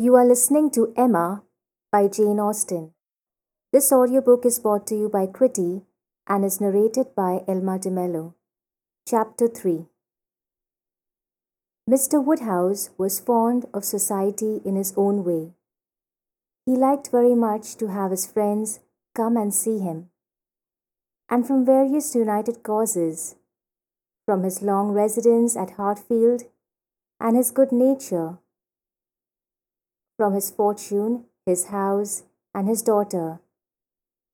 You are listening to Emma by Jane Austen. This audiobook is brought to you by Kriti and is narrated by Elma de Mello. Chapter 3 Mr. Woodhouse was fond of society in his own way. He liked very much to have his friends come and see him. And from various united causes, from his long residence at Hartfield and his good nature, from his fortune, his house, and his daughter,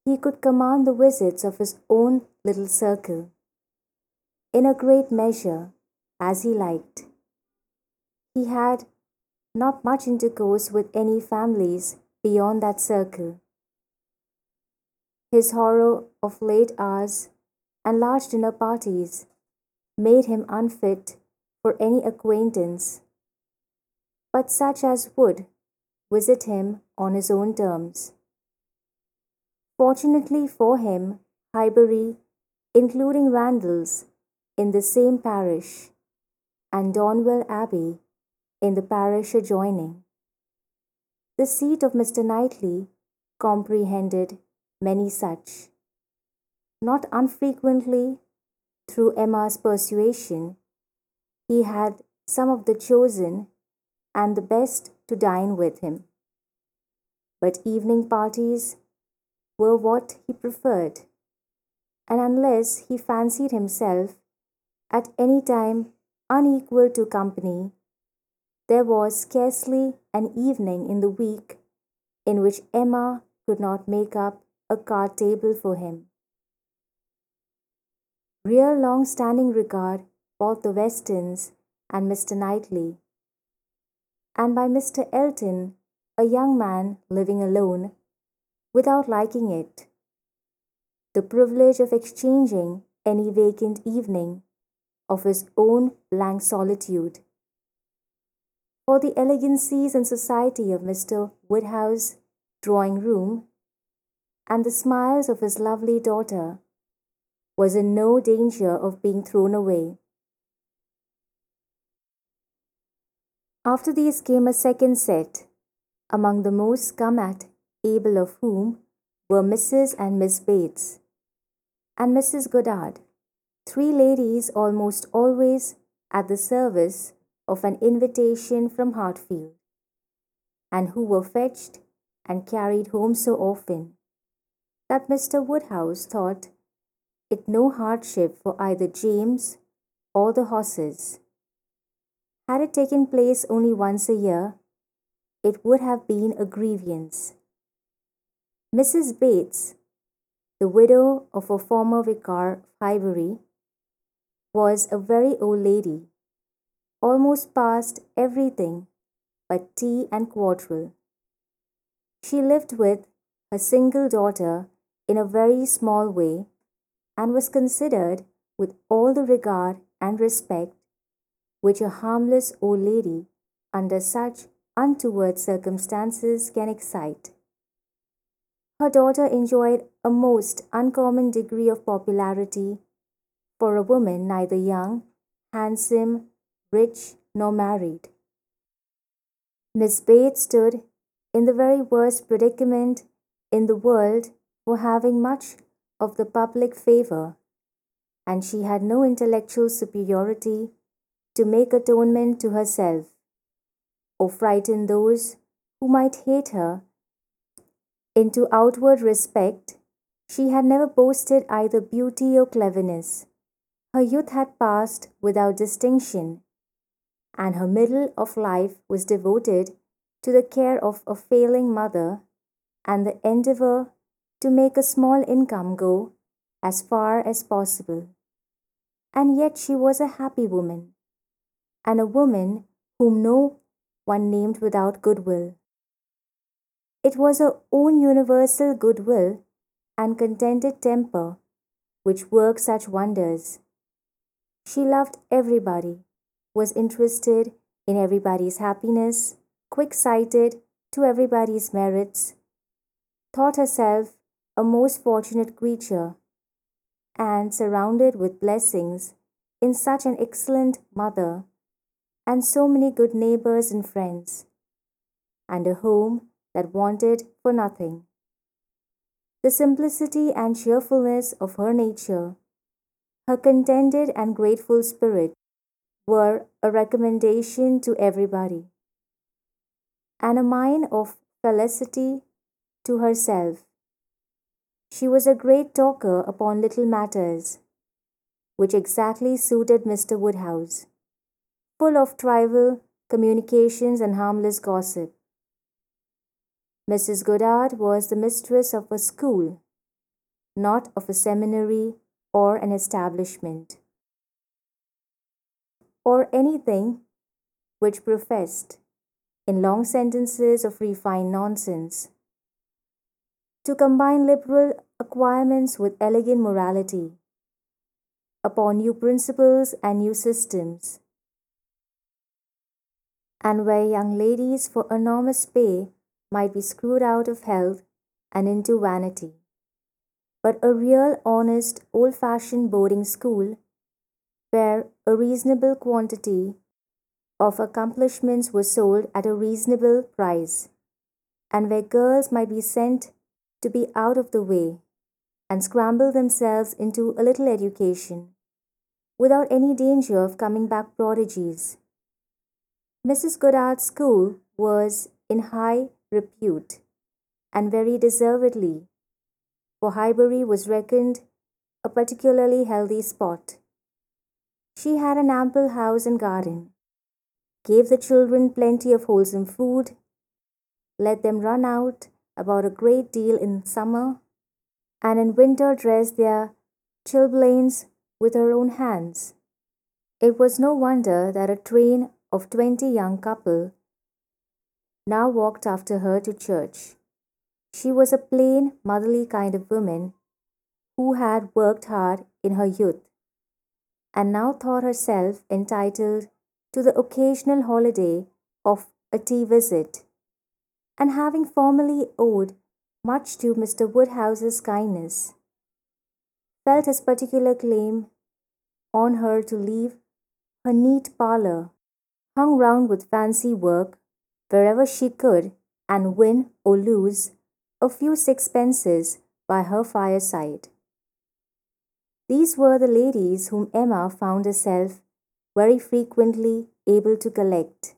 he could command the visits of his own little circle, in a great measure, as he liked. He had not much intercourse with any families beyond that circle. His horror of late hours and large dinner parties made him unfit for any acquaintance but such as would visit him on his own terms. Fortunately for him, Highbury, including Randalls, in the same parish, and Donwell Abbey, in the parish adjoining. The seat of Mr. Knightley comprehended many such. Not unfrequently, through Emma's persuasion, he had some of the chosen and the best to dine with him. But evening parties were what he preferred, and unless he fancied himself at any time unequal to company, there was scarcely an evening in the week in which Emma could not make up a card table for him. Real long standing regard both the Westons and Mr. Knightley and by Mr. Elton, a young man living alone, without liking it. The privilege of exchanging any vacant evening of his own blank solitude. For the elegancies and society of Mr. Woodhouse drawing room, and the smiles of his lovely daughter, was in no danger of being thrown away. After these came a second set, among the most come at able of whom were Mrs. and Miss Bates, and Mrs. Goddard, three ladies almost always at the service of an invitation from Hartfield, and who were fetched and carried home so often that Mr. Woodhouse thought it no hardship for either James or the horses had it taken place only once a year, it would have been a grievance. Mrs. Bates, the widow of a former vicar of Highbury, was a very old lady, almost past everything but tea and quadrille. She lived with her single daughter in a very small way and was considered with all the regard and respect which a harmless old lady under such untoward circumstances can excite. Her daughter enjoyed a most uncommon degree of popularity for a woman neither young, handsome, rich, nor married. Miss Bates stood in the very worst predicament in the world for having much of the public favor, and she had no intellectual superiority to make atonement to herself, or frighten those who might hate her into outward respect, she had never boasted either beauty or cleverness. Her youth had passed without distinction, and her middle of life was devoted to the care of a failing mother and the endeavor to make a small income go as far as possible. And yet she was a happy woman and a woman whom no one named without goodwill. It was her own universal goodwill and contented temper which worked such wonders. She loved everybody, was interested in everybody's happiness, quick sighted to everybody's merits, thought herself a most fortunate creature, and surrounded with blessings in such an excellent mother and so many good neighbors and friends. and a home that wanted for nothing. The simplicity and cheerfulness of her nature, her contented and grateful spirit, were a recommendation to everybody, and a mine of felicity to herself. She was a great talker upon little matters, which exactly suited Mr. Woodhouse, full of trivial communications and harmless gossip. Mrs. Goddard was the mistress of a school, not of a seminary or an establishment, or anything which professed, in long sentences of refined nonsense, to combine liberal acquirements with elegant morality, upon new principles and new systems, and where young ladies for enormous pay might be screwed out of health and into vanity. But a real honest old fashioned boarding school, where a reasonable quantity of accomplishments were sold at a reasonable price, and where girls might be sent to be out of the way and scramble themselves into a little education without any danger of coming back prodigies. Mrs. Goddard's school was in high repute, and very deservedly, for Highbury was reckoned a particularly healthy spot. She had an ample house and garden, gave the children plenty of wholesome food, let them run out about a great deal in summer, and in winter dressed their chilblains with her own hands. It was no wonder that a train of twenty young couple now walked after her to church. She was a plain, motherly kind of woman who had worked hard in her youth and now thought herself entitled to the occasional holiday of a tea visit, and having formerly owed much to Mr. Woodhouse's kindness, felt his particular claim on her to leave her neat parlour, hung round with fancy work, wherever she could, and win or lose a few sixpences by her fireside. These were the ladies whom Emma found herself very frequently able to collect,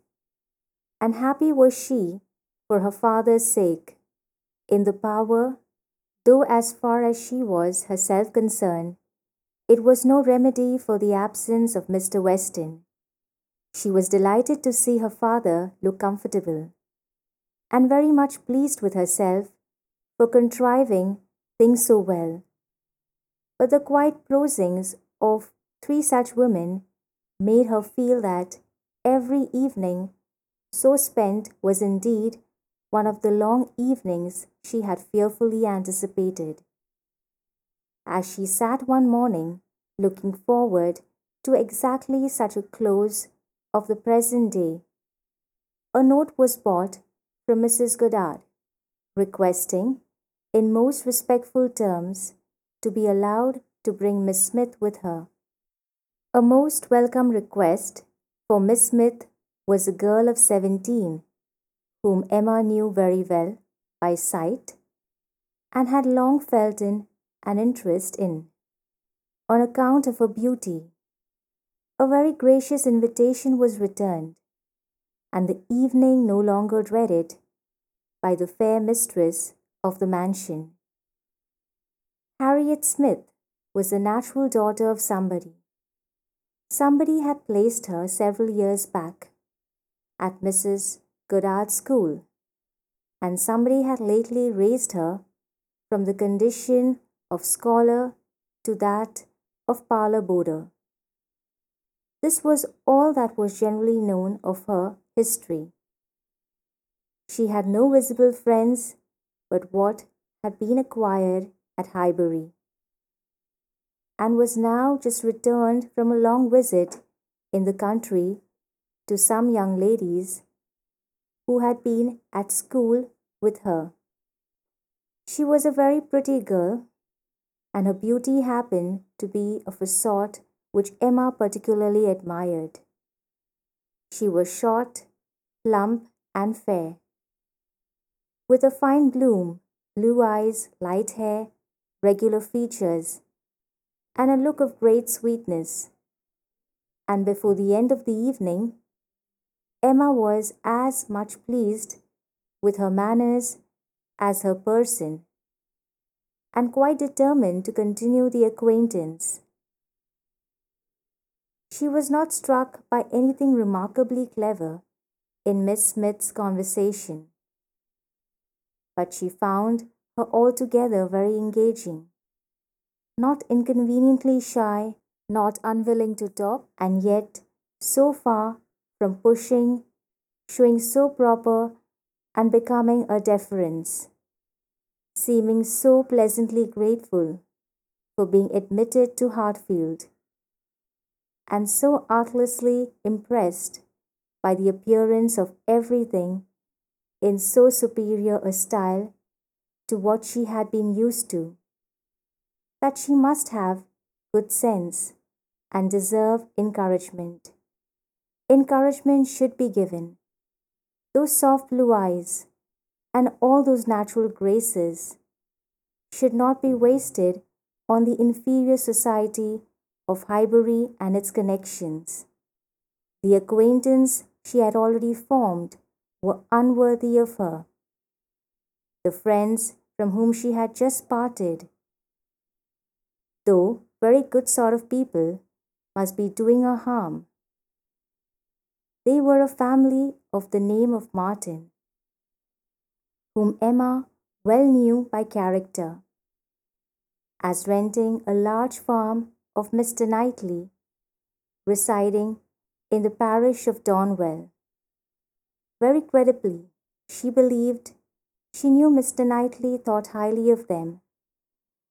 and happy was she, for her father's sake, in the power, though as far as she was herself concerned, it was no remedy for the absence of Mr. Weston. She was delighted to see her father look comfortable, and very much pleased with herself for contriving things so well. But the quiet prosings of three such women made her feel that every evening so spent was indeed one of the long evenings she had fearfully anticipated. As she sat one morning looking forward to exactly such a close of the present day, a note was brought from Mrs. Goddard, requesting, in most respectful terms, to be allowed to bring Miss Smith with her. A most welcome request, for Miss Smith was a girl of seventeen, whom Emma knew very well by sight, and had long felt in an interest in, on account of her beauty a very gracious invitation was returned, and the evening no longer dreaded by the fair mistress of the mansion. Harriet Smith was the natural daughter of somebody. Somebody had placed her several years back at Mrs. Goddard's school, and somebody had lately raised her from the condition of scholar to that of parlour boarder. This was all that was generally known of her history. She had no visible friends but what had been acquired at Highbury, and was now just returned from a long visit in the country to some young ladies who had been at school with her. She was a very pretty girl, and her beauty happened to be of a sort which Emma particularly admired. She was short, plump, and fair, with a fine bloom, blue eyes, light hair, regular features, and a look of great sweetness. And before the end of the evening, Emma was as much pleased with her manners as her person, and quite determined to continue the acquaintance. She was not struck by anything remarkably clever in Miss Smith's conversation, but she found her altogether very engaging, not inconveniently shy, not unwilling to talk, and yet so far from pushing, showing so proper and becoming a deference, seeming so pleasantly grateful for being admitted to Hartfield and so artlessly impressed by the appearance of everything in so superior a style to what she had been used to, that she must have good sense and deserve encouragement. Encouragement should be given. Those soft blue eyes and all those natural graces should not be wasted on the inferior society of Highbury and its connections. The acquaintance she had already formed were unworthy of her. The friends from whom she had just parted, though very good sort of people, must be doing her harm. They were a family of the name of Martin, whom Emma well knew by character, as renting a large farm of Mr. Knightley, residing in the parish of Donwell. Very credibly, she believed she knew Mr. Knightley thought highly of them,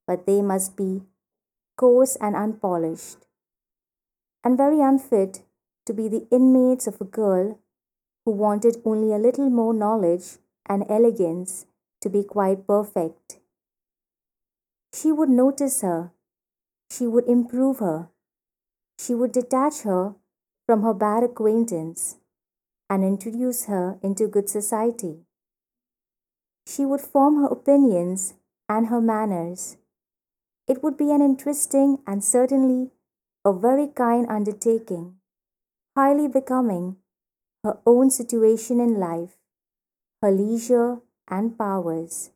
but they must be coarse and unpolished, and very unfit to be the inmates of a girl who wanted only a little more knowledge and elegance to be quite perfect. She would notice her she would improve her. She would detach her from her bad acquaintance and introduce her into good society. She would form her opinions and her manners. It would be an interesting and certainly a very kind undertaking, highly becoming her own situation in life, her leisure and powers.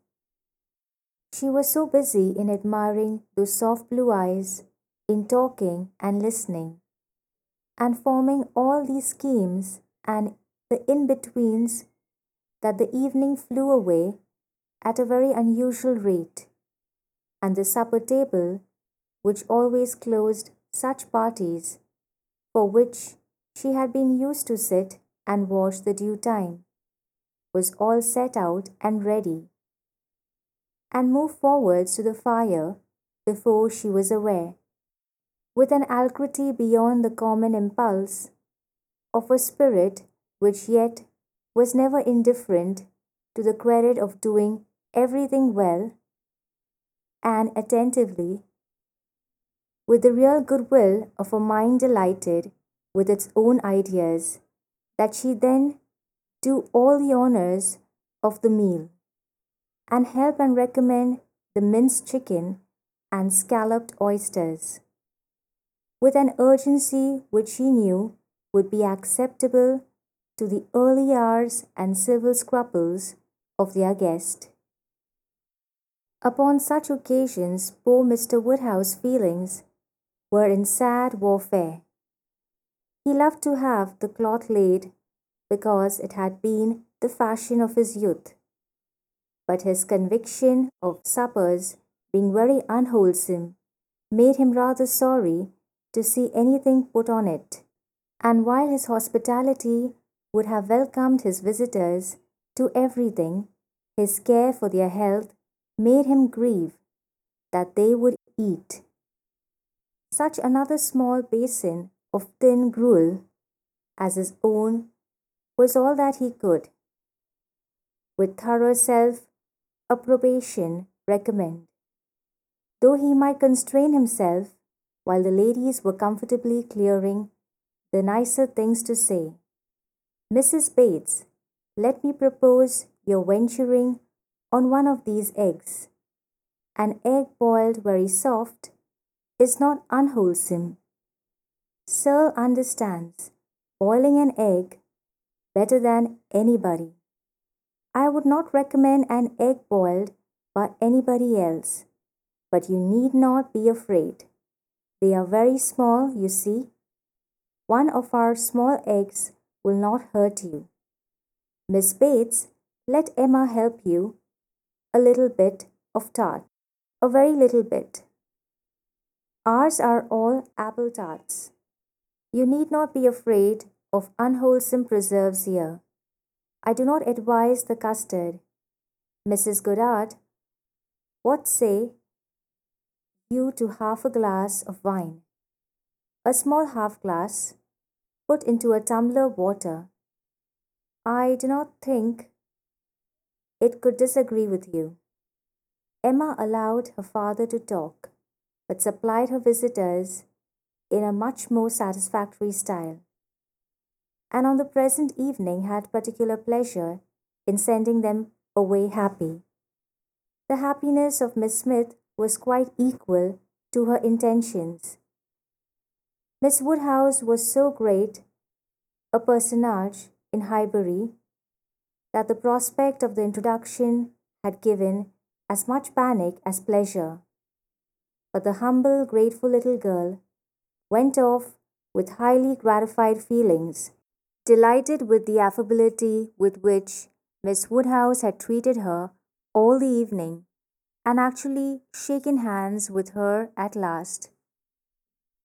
She was so busy in admiring those soft blue eyes, in talking and listening, and forming all these schemes and the in betweens, that the evening flew away at a very unusual rate, and the supper table, which always closed such parties, for which she had been used to sit and watch the due time, was all set out and ready and moved forwards to the fire before she was aware, with an alacrity beyond the common impulse of a spirit which yet was never indifferent to the credit of doing everything well and attentively, with the real goodwill of a mind delighted with its own ideas, that she then do all the honours of the meal and help and recommend the minced chicken and scalloped oysters, with an urgency which he knew would be acceptable to the early hours and civil scruples of their guest. Upon such occasions poor Mr. Woodhouse's feelings were in sad warfare. He loved to have the cloth laid because it had been the fashion of his youth but his conviction of suppers being very unwholesome made him rather sorry to see anything put on it. And while his hospitality would have welcomed his visitors to everything, his care for their health made him grieve that they would eat. Such another small basin of thin gruel as his own was all that he could, with thorough self approbation recommend. Though he might constrain himself while the ladies were comfortably clearing the nicer things to say. Mrs. Bates, let me propose your venturing on one of these eggs. An egg boiled very soft is not unwholesome. Serle understands boiling an egg better than anybody. I would not recommend an egg boiled by anybody else, but you need not be afraid. They are very small, you see. One of our small eggs will not hurt you. Miss Bates, let Emma help you. A little bit of tart. A very little bit. Ours are all apple tarts. You need not be afraid of unwholesome preserves here. I do not advise the custard. Mrs. Goddard, what say you to half a glass of wine? A small half glass, put into a tumbler water. I do not think it could disagree with you. Emma allowed her father to talk, but supplied her visitors in a much more satisfactory style, and on the present evening had particular pleasure in sending them away happy. The happiness of Miss Smith was quite equal to her intentions. Miss Woodhouse was so great a personage in Highbury that the prospect of the introduction had given as much panic as pleasure. But the humble, grateful little girl went off with highly gratified feelings, delighted with the affability with which Miss Woodhouse had treated her all the evening, and actually shaken hands with her at last.